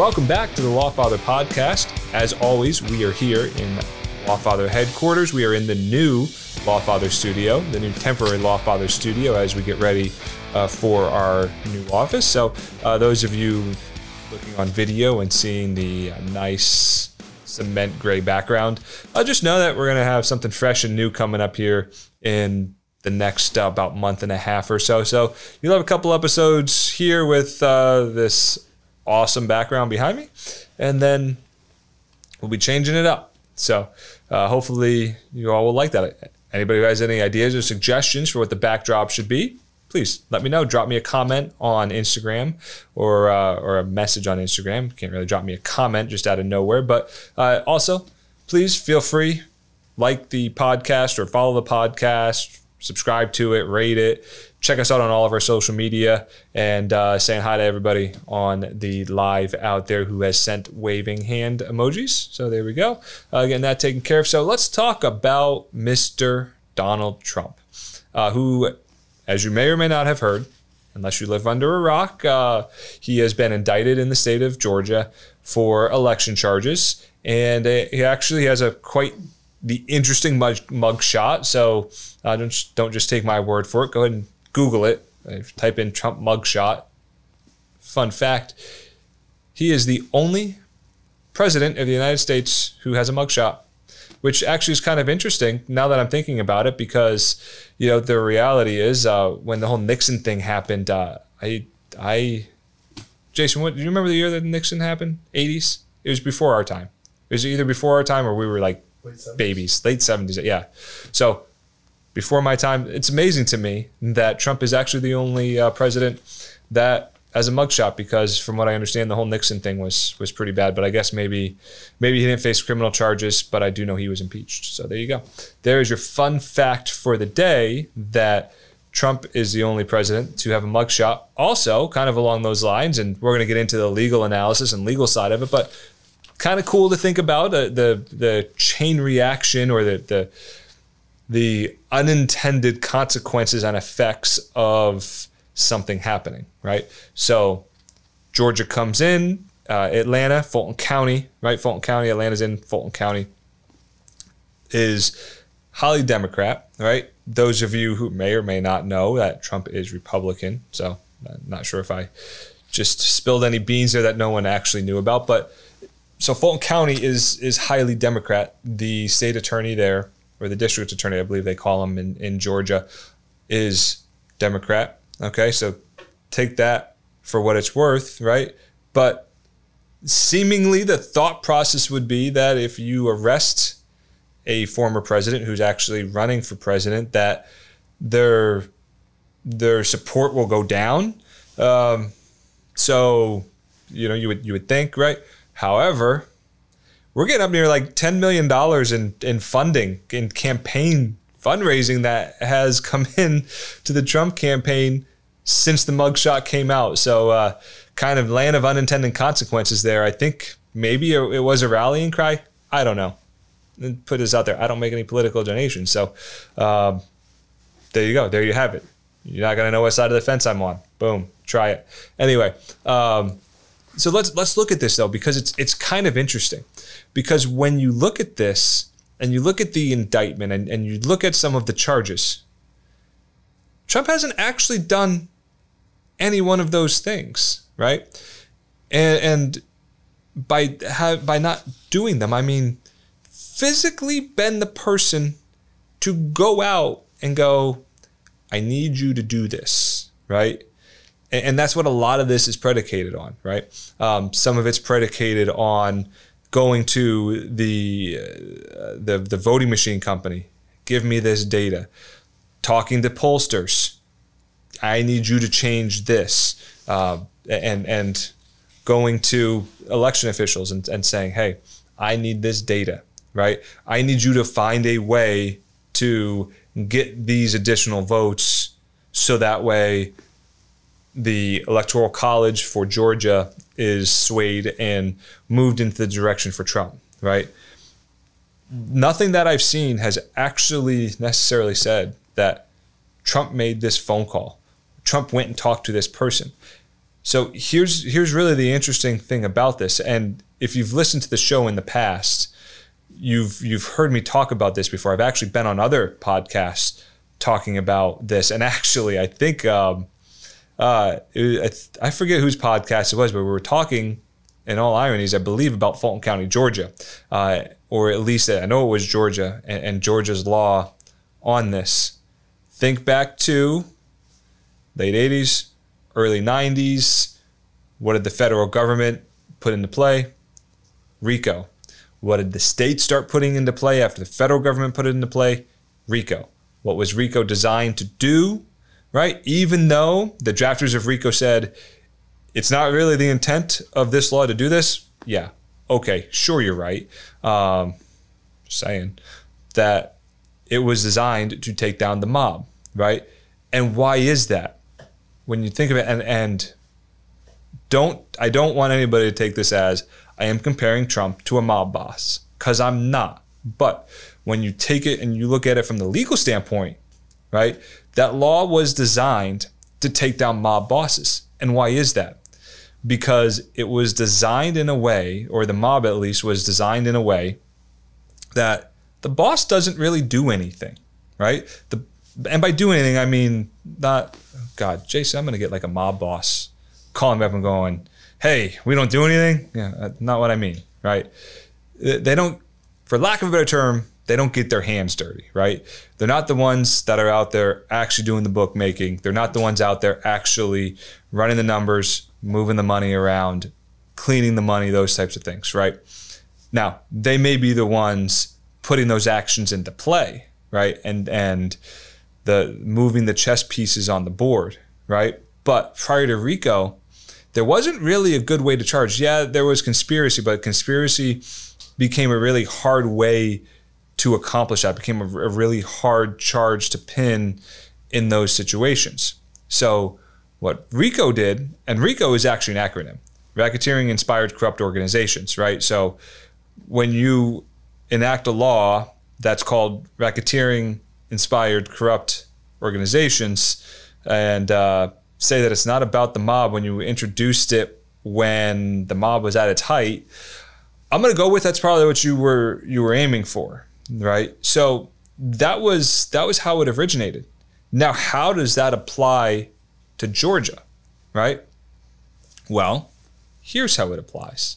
Welcome back to the Lawfather podcast. As always, we are here in Lawfather headquarters. We are in the new Lawfather studio, the new temporary Lawfather studio, as we get ready uh, for our new office. So, uh, those of you looking on video and seeing the uh, nice cement gray background, uh, just know that we're going to have something fresh and new coming up here in the next uh, about month and a half or so. So, you'll have a couple episodes here with uh, this awesome background behind me, and then we'll be changing it up. So uh, hopefully you all will like that. Anybody who has any ideas or suggestions for what the backdrop should be, please let me know. Drop me a comment on Instagram or uh, or a message on Instagram. Can't really drop me a comment just out of nowhere, but uh, also please feel free like the podcast or follow the podcast, subscribe to it, rate it check us out on all of our social media and uh, saying hi to everybody on the live out there who has sent waving hand emojis. So there we go. Uh, getting that taken care of. So let's talk about Mr. Donald Trump, uh, who, as you may or may not have heard, unless you live under a rock, uh, he has been indicted in the state of Georgia for election charges. And uh, he actually has a quite the interesting mug, mug shot. So uh, don't, don't just take my word for it. Go ahead and Google it. Type in Trump mugshot. Fun fact he is the only president of the United States who has a mugshot, which actually is kind of interesting now that I'm thinking about it because, you know, the reality is uh, when the whole Nixon thing happened, uh, I, I, Jason, what do you remember the year that Nixon happened? 80s? It was before our time. It was either before our time or we were like late babies, late 70s. Yeah. So before my time. It's amazing to me that Trump is actually the only uh, president that has a mugshot because, from what I understand, the whole Nixon thing was was pretty bad. But I guess maybe maybe he didn't face criminal charges, but I do know he was impeached. So there you go. There is your fun fact for the day that. Trump is the only president to have a mugshot. Also, kind of along those lines, and we're going to get into the legal analysis and legal side of it, but kind of cool to think about uh, the the chain reaction or the the the unintended consequences and effects of something happening, right? So Georgia comes in, uh, Atlanta, Fulton County, right? Fulton County, Atlanta's in Fulton County, is highly Democrat, right? Those of you who may or may not know that Trump is Republican, so I'm not sure if I just spilled any beans there that no one actually knew about, but so Fulton County is is highly Democrat. The state attorney there or the district attorney, I believe they call him in, in Georgia, is Democrat. Okay, so take that for what it's worth, right? But seemingly the thought process would be that if you arrest a former president who's actually running for president, that their their support will go down. Um, so you know you would you would think right. However, we're getting up near like $10 million in, in funding, in campaign fundraising that has come in to the Trump campaign since the mugshot came out. So, uh, kind of land of unintended consequences there. I think maybe it was a rallying cry. I don't know. Put this out there. I don't make any political donations. So, um, there you go. There you have it. You're not gonna know what side of the fence I'm on. Boom. Try it. Anyway, um, so let's let's look at this though because it's it's kind of interesting. Because when you look at this and you look at the indictment and, and you look at some of the charges Trump hasn't actually done any one of those things right? And, and by have, by not doing them I mean physically been the person to go out and go I need you to do this right and, that's what a lot of this is predicated on, right? Um, some of it's predicated on going to the uh, the the voting machine company, give me this data, talking to pollsters, I need you to change this, uh, and and going to election officials and, and saying, hey, I need this data, right? I need you to find a way to get these additional votes so that way the electoral college for Georgia is swayed and moved into the direction for Trump, right? Nothing that I've seen has actually necessarily said that Trump made this phone call. Trump went and talked to this person. So here's here's really the interesting thing about this. And if you've listened to the show in the past, you've you've heard me talk about this before. I've actually been on other podcasts talking about this. And actually, I think um, uh, I forget whose podcast it was, but we were talking in all ironies, I believe, about Fulton County, Georgia, uh, or at least I know it was Georgia and, and Georgia's law on this. Think back to late 80s, early 90s. What did the federal government put into play? RICO. What did the state start putting into play after the federal government put it into play? RICO. What was RICO designed to do? Right? Even though the drafters of RICO said it's not really the intent of this law to do this, yeah, okay, sure, you're right. Um, saying that it was designed to take down the mob, right? And why is that? When you think of it, and and don't I don't want anybody to take this as I am comparing Trump to a mob boss because I'm not. But when you take it and you look at it from the legal standpoint, right? That law was designed to take down mob bosses. And why is that? Because it was designed in a way, or the mob at least was designed in a way that the boss doesn't really do anything, right? The and by do anything, I mean not God, Jason, I'm gonna get like a mob boss calling me up and going, Hey, we don't do anything. Yeah, uh, not what I mean, right? They don't, for lack of a better term, they don't get their hands dirty, right? They're not the ones that are out there actually doing the bookmaking. They're not the ones out there actually running the numbers, moving the money around, cleaning the money, those types of things, right? Now, they may be the ones putting those actions into play, right? And and the moving the chess pieces on the board, right? But prior to Rico, there wasn't really a good way to charge. Yeah, there was conspiracy, but conspiracy became a really hard way to accomplish that. Became a, a really hard charge to pin in those situations. So what RICO did, and RICO is actually an acronym, Racketeering Inspired Corrupt Organizations, right? So when you enact a law that's called Racketeering Inspired Corrupt Organizations, and uh, say that it's not about the mob when you introduced it when the mob was at its height. I'm going to go with that's probably what you were you were aiming for, right? So that was that was how it originated. Now, how does that apply to Georgia, right? Well, here's how it applies.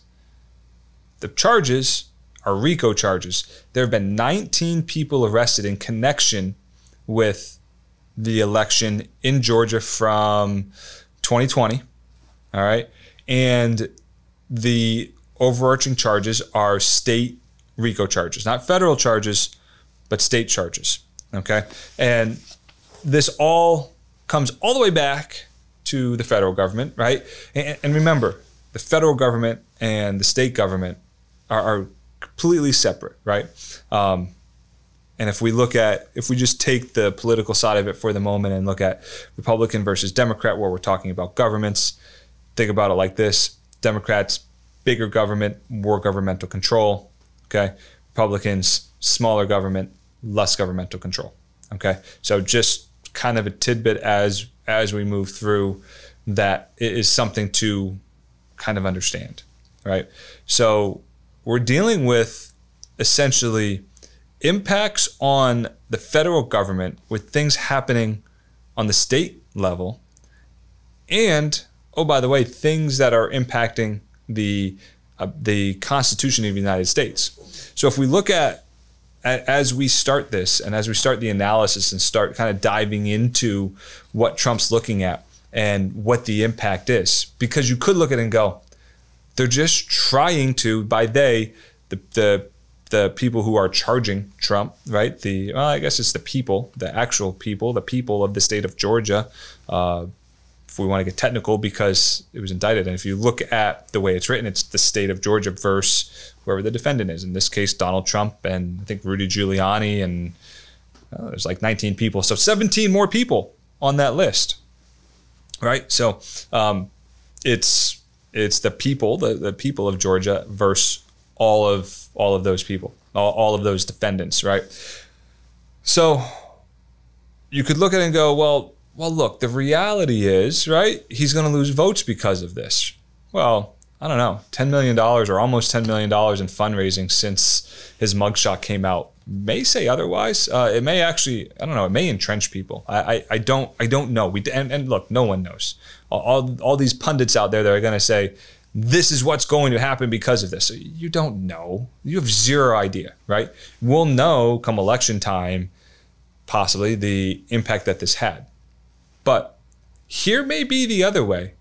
The charges are RICO charges. There have been 19 people arrested in connection with the election in Georgia from 2020. All right. And the overarching charges are state RICO charges, not federal charges, but state charges. Okay. And this all comes all the way back to the federal government, right? And, and remember, the federal government and the state government are, are completely separate, right? Um, and if we look at, if we just take the political side of it for the moment and look at Republican versus Democrat, where we're talking about governments, think about it like this Democrats, bigger government, more governmental control. Okay. Republicans, smaller government, less governmental control. Okay. So just kind of a tidbit as as we move through that is something to kind of understand. Right. So we're dealing with essentially impacts on the federal government with things happening on the state level and oh by the way things that are impacting the uh, the constitution of the united states so if we look at, at as we start this and as we start the analysis and start kind of diving into what trump's looking at and what the impact is because you could look at it and go they're just trying to by they the, the the people who are charging Trump, right? The well, I guess it's the people, the actual people, the people of the state of Georgia. Uh, if we want to get technical, because it was indicted, and if you look at the way it's written, it's the state of Georgia versus whoever the defendant is. In this case, Donald Trump and I think Rudy Giuliani, and uh, there's like 19 people, so 17 more people on that list, right? So um, it's it's the people, the, the people of Georgia versus all of all of those people, all, all of those defendants, right? So you could look at it and go, well, well, look, the reality is, right? He's going to lose votes because of this. Well, I don't know, $10 million or almost $10 million in fundraising since his mugshot came out may say otherwise. Uh, it may actually, I don't know, it may entrench people. I, I, I don't, I don't know. We and, and look, no one knows. All, all these pundits out there that are going to say this is what's going to happen because of this. You don't know. You have zero idea, right? We'll know come election time, possibly the impact that this had. But here may be the other way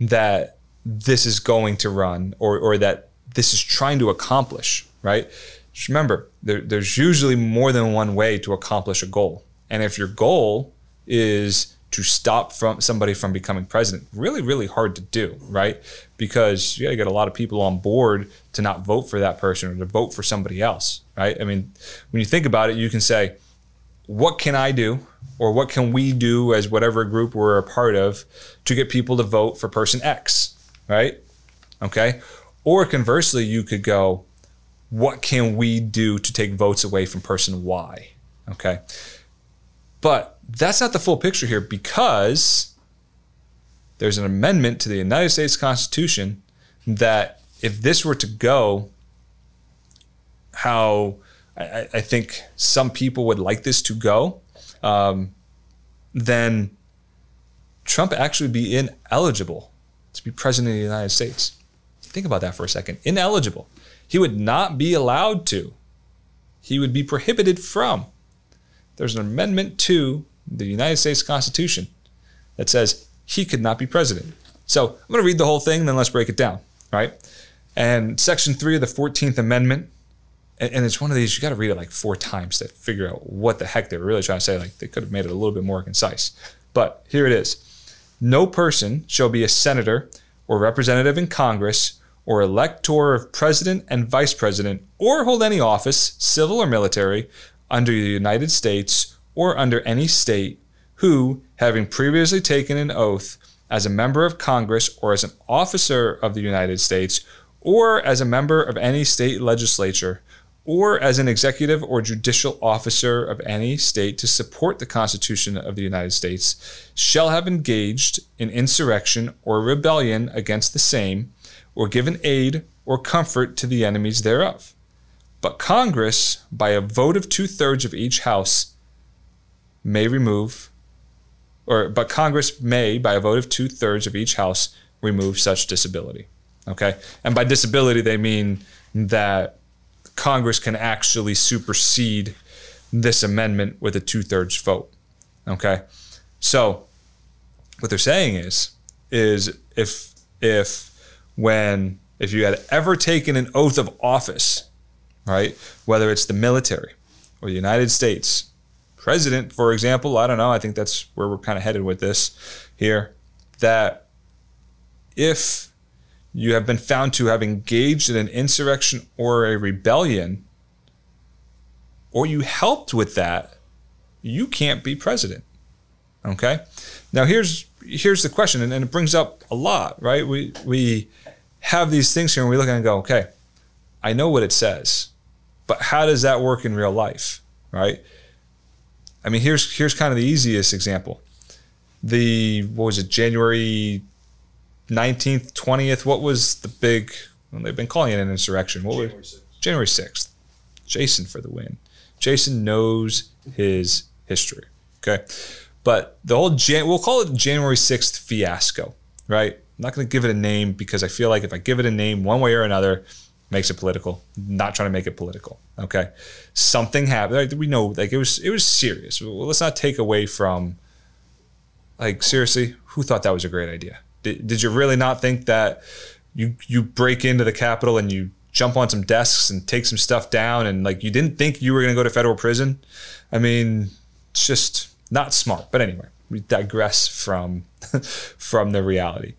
that this is going to run or, or that this is trying to accomplish, right? Just remember, there, there's usually more than one way to accomplish a goal. And if your goal is to stop from somebody from becoming president, really, really hard to do, right? Because you got to get a lot of people on board to not vote for that person or to vote for somebody else, right? I mean, when you think about it, you can say, what can I do or what can we do as whatever group we're a part of to get people to vote for person X, right? Okay. Or conversely, you could go, what can we do to take votes away from person Y? Okay. But that's not the full picture here because there's an amendment to the United States Constitution that if this were to go, how I, I think some people would like this to go, um, then Trump actually be ineligible to be president of the United States. Think about that for a second. Ineligible. He would not be allowed to. He would be prohibited from. There's an amendment to the United States Constitution that says he could not be president. So I'm going to read the whole thing, then let's break it down, right? And Section 3 of the 14th Amendment, and it's one of these, you got to read it like four times to figure out what the heck they were really trying to say. Like they could have made it a little bit more concise. But here it is No person shall be a senator or representative in Congress or elector of president and vice president, or hold any office, civil or military, under the United States or under any state, who, having previously taken an oath as a member of Congress or as an officer of the United States, or as a member of any state legislature, or as an executive or judicial officer of any state to support the Constitution of the United States, shall have engaged in insurrection or rebellion against the same or given aid or comfort to the enemies thereof. But Congress, by a vote of two thirds of each House, may remove, or but Congress may, by a vote of two thirds of each House, remove such disability. Okay, and by disability they mean that Congress can actually supersede this amendment with a two thirds vote. Okay, so what they're saying is, is if if when if you had ever taken an oath of office, right, whether it's the military or the United States, president, for example, I don't know, I think that's where we're kind of headed with this here, that if you have been found to have engaged in an insurrection or a rebellion, or you helped with that, you can't be president. Okay? Now here's here's the question, and, and it brings up a lot, right? We we have these things here and we look at it and go, okay, I know what it says, but how does that work in real life, right? I mean, here's here's kind of the easiest example. The what was it, January nineteenth, twentieth? What was the big? Well, they've been calling it an insurrection. What January was 6th. January sixth? Jason for the win. Jason knows his history. Okay, but the whole Jan- we'll call it January sixth fiasco, right? I'm not going to give it a name because I feel like if I give it a name one way or another, makes it political. not trying to make it political. Okay, something happened. We know like it was it was serious. Well, let's not take away from like seriously, who thought that was a great idea? Did, did you really not think that you you break into the Capitol and you jump on some desks and take some stuff down and like you didn't think you were going to go to federal prison? I mean, it's just not smart. But anyway, we digress from from the reality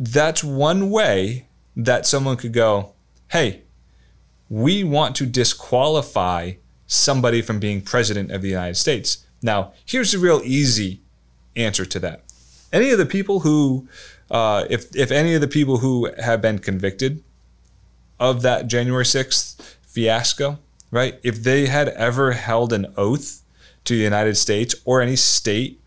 that's one way that someone could go, hey, we want to disqualify somebody from being president of the United States. Now, here's the real easy answer to that. Any of the people who, uh, if, if any of the people who have been convicted of that January 6th fiasco, right, if they had ever held an oath to the United States or any state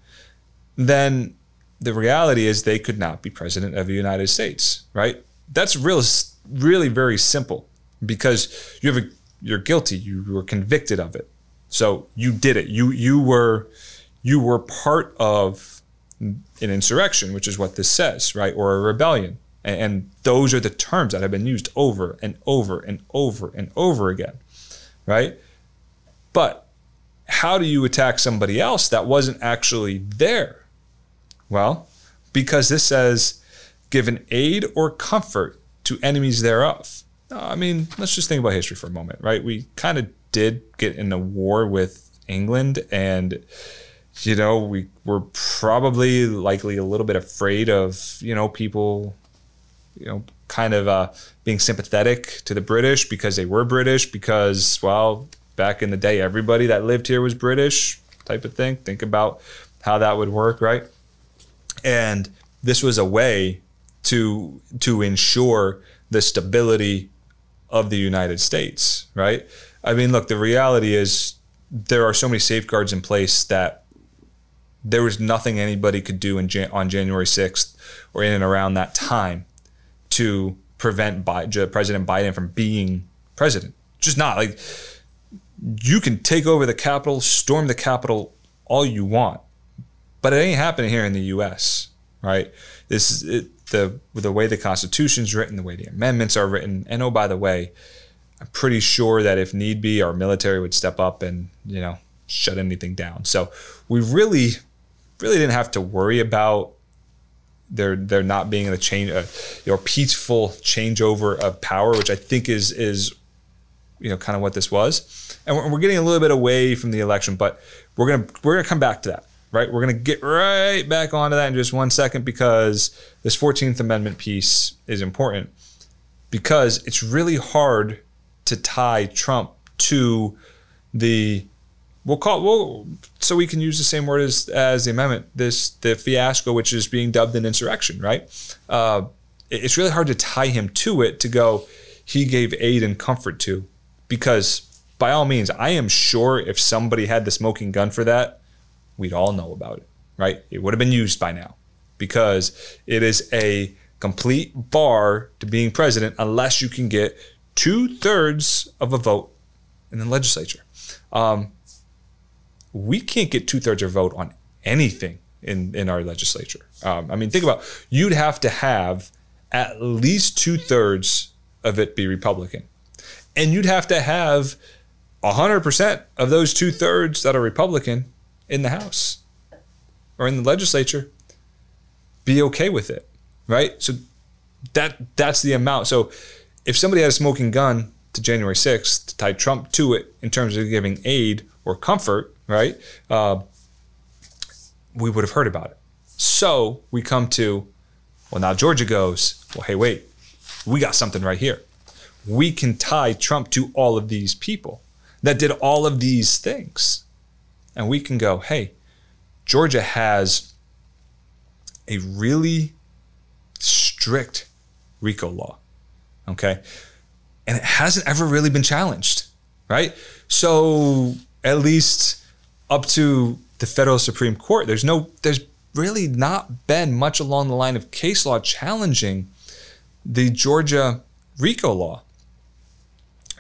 then the reality is they could not be president of the United States, right? That's real, really very simple because you have a, you're guilty. You were convicted of it, so you did it. You you were you were part of an insurrection, which is what this says, right, or a rebellion. And, and those are the terms that have been used over and over and over and over again, right? But how do you attack somebody else that wasn't actually there? Well, because this says, given aid or comfort to enemies thereof. I mean, let's just think about history for a moment, right? We kind of did get in a war with England, and you know, we were probably likely a little bit afraid of, you know, people, you know, kind of uh, being sympathetic to the British because they were British, because, well, back in the day, everybody that lived here was British, type of thing. Think about how that would work, right? and this was a way to to ensure the stability of the United States, right? I mean, look, the reality is there are so many safeguards in place that there was nothing anybody could do Jan- on January 6th or in and around that time to prevent Bi- President Biden from being president. Just not like you can take over the Capitol, storm the Capitol all you want. But it ain't happening here in the U.S. Right? This is it, the the way the Constitution's written, the way the amendments are written, and oh by the way, I'm pretty sure that if need be, our military would step up and you know shut anything down. So we really, really didn't have to worry about there there not being a change, a, you know, peaceful changeover of power, which I think is is you know kind of what this was. And we're, we're getting a little bit away from the election, but we're gonna we're gonna come back to that right? We're going to get right back onto that in just one second because this 14th Amendment piece is important because it's really hard to tie Trump to the we'll call well so we can use the same word as as the amendment this the fiasco which is being dubbed an insurrection right uh, it's really hard to tie him to it to go he gave aid and comfort to because by all means i am sure if somebody had the smoking gun for that we'd all know about it, right? It would have been used by now because it is a complete bar to being president unless you can get two thirds of a vote in the legislature. Um, we can't get two thirds of a vote on anything in, in our legislature. Um, I mean, think about you'd have to have at least two thirds of it be Republican, and you'd have to have 100% of those two thirds that are Republican in the House or in the legislature be okay with it, right? So that that's the amount. So if somebody had a smoking gun to January 6th to tie Trump to it in terms of giving aid or comfort, right? Uh, we would have heard about it. So we come to, well, now Georgia goes, well, hey, wait, we got something right here. We can tie Trump to all of these people that did all of these things and we can go, hey, Georgia has a really strict RICO law. Okay. And it hasn't ever really been challenged, right? So at least up to the federal Supreme Court, there's no, there's really not been much along the line of case law challenging the Georgia RICO law.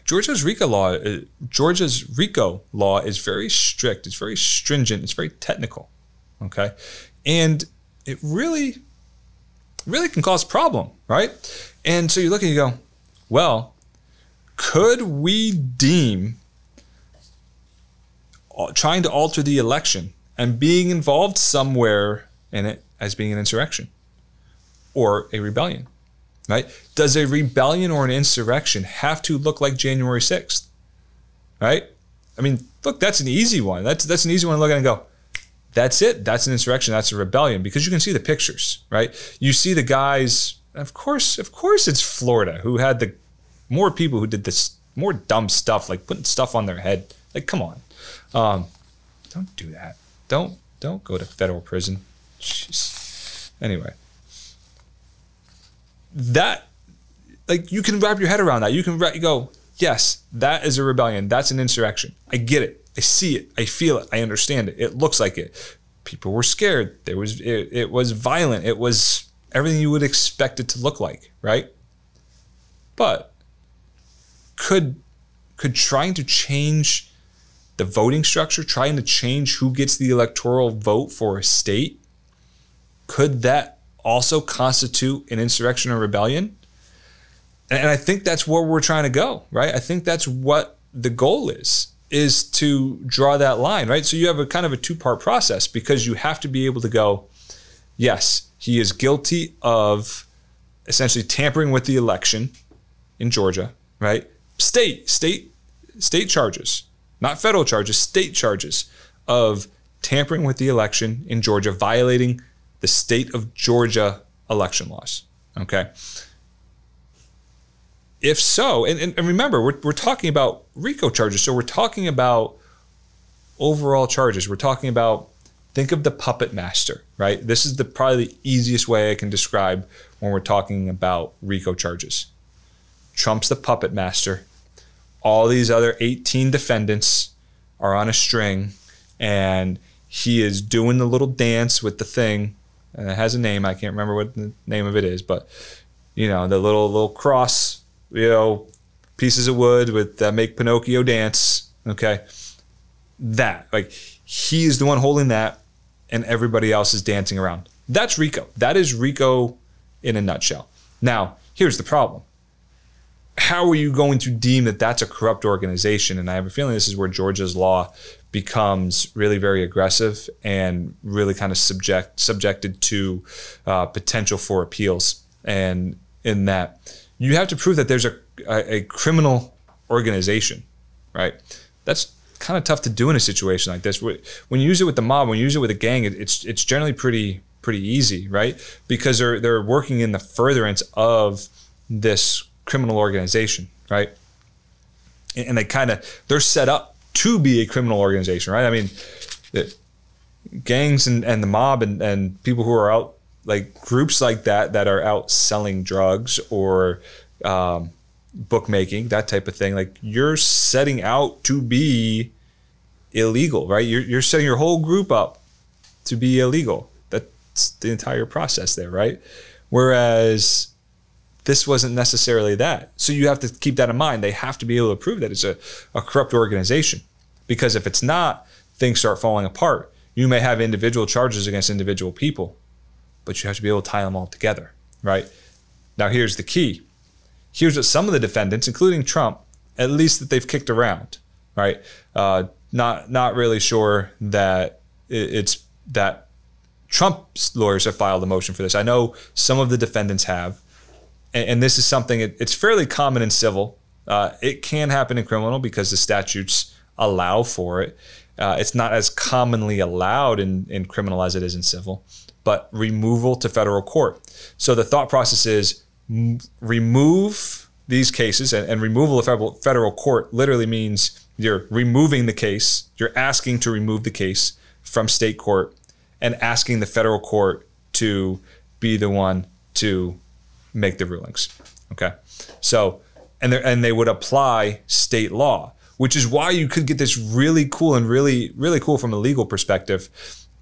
Georgia's RICO law, uh, Georgia's RICO law is very strict. It's very stringent. It's very technical. Okay, and it really, really can cause problem, right? And so you look and you go, well, could we deem trying to alter the election and being involved somewhere in it as being an insurrection or a rebellion? right? Does a rebellion or an insurrection have to look like January 6th? Right? I mean, look, that's an easy one. That's that's an easy one to look at and go, that's it. That's an insurrection. That's a rebellion because you can see the pictures, right? You see the guys. Of course, of course, it's Florida who had the more people who did this more dumb stuff like putting stuff on their head. Like, come on, um, don't do that. Don't don't go to federal prison. Jeez. Anyway, that like you can wrap your head around that. You can you go, yes, that is a rebellion. That's an insurrection. I get it. I see it. I feel it. I understand it. It looks like it. people were scared. There was it, it was violent. It was everything you would expect it to look like, right? But could could trying to change the voting structure, trying to change who gets the electoral vote for a state, could that also constitute an insurrection or rebellion? And I think that's where we're trying to go, right? I think that's what the goal is is to draw that line, right? So you have a kind of a two-part process because you have to be able to go, yes, he is guilty of essentially tampering with the election in Georgia, right? State, state, state charges, not federal charges, state charges of tampering with the election in Georgia, violating the state of Georgia election laws. Okay. If so, and, and remember, we're, we're talking about RICO charges. So we're talking about overall charges. We're talking about think of the puppet master, right? This is the probably the easiest way I can describe when we're talking about RICO charges. Trump's the puppet master. All these other 18 defendants are on a string, and he is doing the little dance with the thing. And it has a name. I can't remember what the name of it is, but you know the little little cross you know, pieces of wood with that make Pinocchio dance. Okay. That, like, he is the one holding that, and everybody else is dancing around. That's Rico. That is Rico in a nutshell. Now, here's the problem. How are you going to deem that that's a corrupt organization? And I have a feeling this is where Georgia's law becomes really very aggressive and really kind of subject subjected to uh, potential for appeals. And in that, you have to prove that there's a, a, a criminal organization, right? That's kind of tough to do in a situation like this. When you use it with the mob, when you use it with a gang, it's it's generally pretty pretty easy, right? Because they're they're working in the furtherance of this criminal organization, right? And they kind of they're set up to be a criminal organization, right? I mean, the gangs and, and the mob and, and people who are out like groups like that that are out selling drugs or um, bookmaking, that type of thing. Like you're setting out to be illegal, right? You're, you're setting your whole group up to be illegal. That's the entire process there, right? Whereas this wasn't necessarily that. So you have to keep that in mind. They have to be able to prove that it's a, a corrupt organization. Because if it's not, things start falling apart. You may have individual charges against individual people, but you have to be able to tie them all together, right? Now, here's the key. Here's what some of the defendants, including Trump, at least that they've kicked around, right? Uh, not not really sure that it's that Trump's lawyers have filed a motion for this. I know some of the defendants have, and, and this is something it, it's fairly common in civil. Uh, it can happen in criminal because the statutes allow for it. Uh, it's not as commonly allowed in, in criminal as it is in civil but removal to federal court. So the thought process is m- remove these cases, and, and removal of federal, federal court literally means you're removing the case, you're asking to remove the case from state court, and asking the federal court to be the one to make the rulings. Okay, so and and they would apply state law, which is why you could get this really cool and really really cool from a legal perspective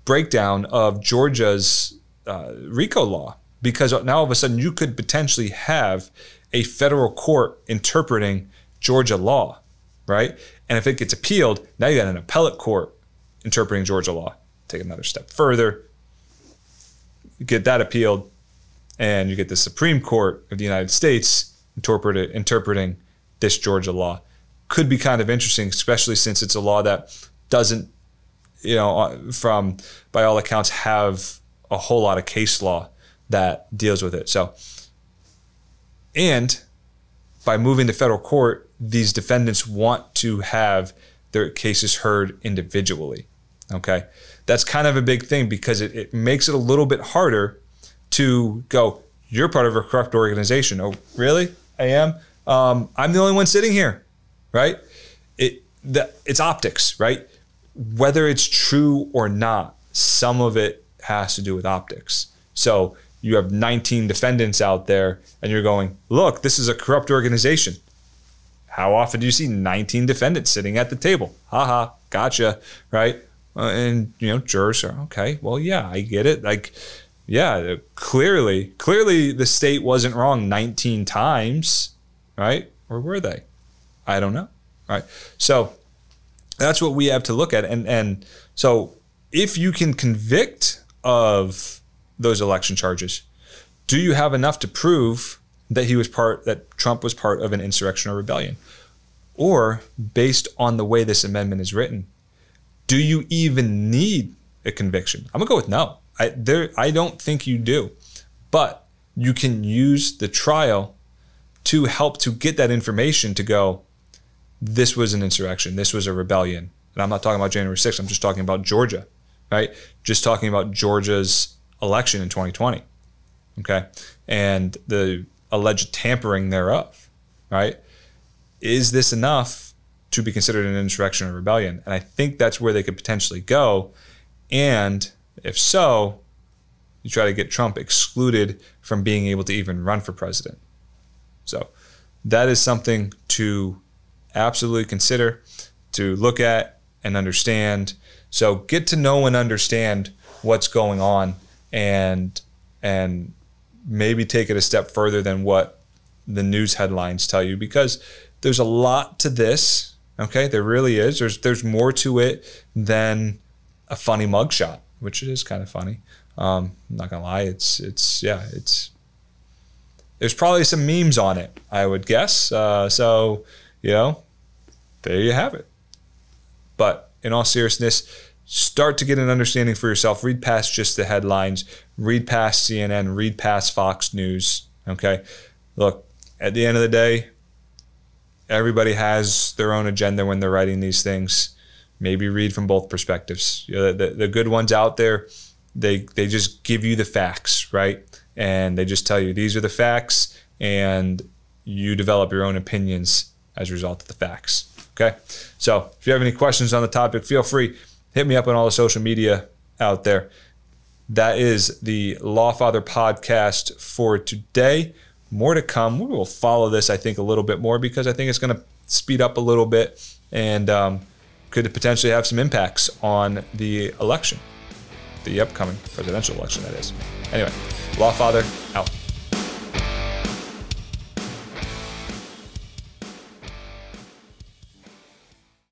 breakdown of Georgia's uh, RICO law because now all of a sudden you could potentially have a federal court interpreting Georgia law, right? And if it gets appealed, now you got an appellate court interpreting Georgia law. Take another step further, get that appealed, and you get the Supreme Court of the United States interpret interpreting this Georgia law. Could be kind of interesting, especially since it's a law that doesn't you know, uh, from by all accounts, have a whole lot of case law that deals with it. So, and by moving to federal court, these defendants want to have their cases heard individually. Okay. That's kind of a big thing because it, it makes it a little bit harder to go, you're part of a corrupt organization. Oh, really? I am? Um, I'm the only one sitting here, right? It, the, it's optics, right? whether it's true or not, some of it has to do with optics. So you have 19 defendants out there, and you're going, look, this is a corrupt organization. How often do you see 19 defendants sitting at the table? Haha, gotcha, right? Uh, and you know, jurors are okay. Well, yeah, I get it. Like, yeah, uh, clearly, clearly, the state wasn't wrong 19 times, right? Or were they? I don't know. Right. So that's what we have to look at. And and so if you can convict of those election charges, do you have enough to prove that he was part that Trump was part of an insurrection or rebellion? Or based on the way this amendment is written, do you even need a conviction? I'm gonna go with no. I there I don't think you do. But you can use the trial to help to get that information to go, this was an insurrection, this was a rebellion. And I'm not talking about January 6th, I'm just talking about Georgia, right? Just talking about Georgia's election in 2020. Okay. And the alleged tampering thereof, right? Is this enough to be considered an insurrection or rebellion? And I think that's where they could potentially go. And if so, you try to get Trump excluded from being able to even run for president. So that is something to absolutely consider, to look at and understand. So get to know and understand what's going on and and maybe take it a step further than what the news headlines tell you because there's a lot to this. Okay, there really is. There's there's more to it than a funny mugshot, which is kind of funny. Um, I'm not gonna lie, it's it's yeah, it's there's probably some memes on it, I would guess. Uh, so you know, there you have it. But in all seriousness, start to get an understanding for yourself. Read past just the headlines, read past CNN, read past Fox News. Okay. Look, at the end of the day, everybody has their own agenda when they're writing these things. Maybe read from both perspectives. You know, the, the good ones out there, they they just give you the facts, right? And they just tell you these are the facts, and you develop your own opinions as a result of the facts. Okay. So if you have any questions on the topic, feel free hit me up on all the social media out there. That is the Lawfather podcast for today. More to come. We will follow this, I think, a little bit more because I think it's going to speed up a little bit and um, could potentially have some impacts on the election, the upcoming presidential election, that is. Anyway, Lawfather out.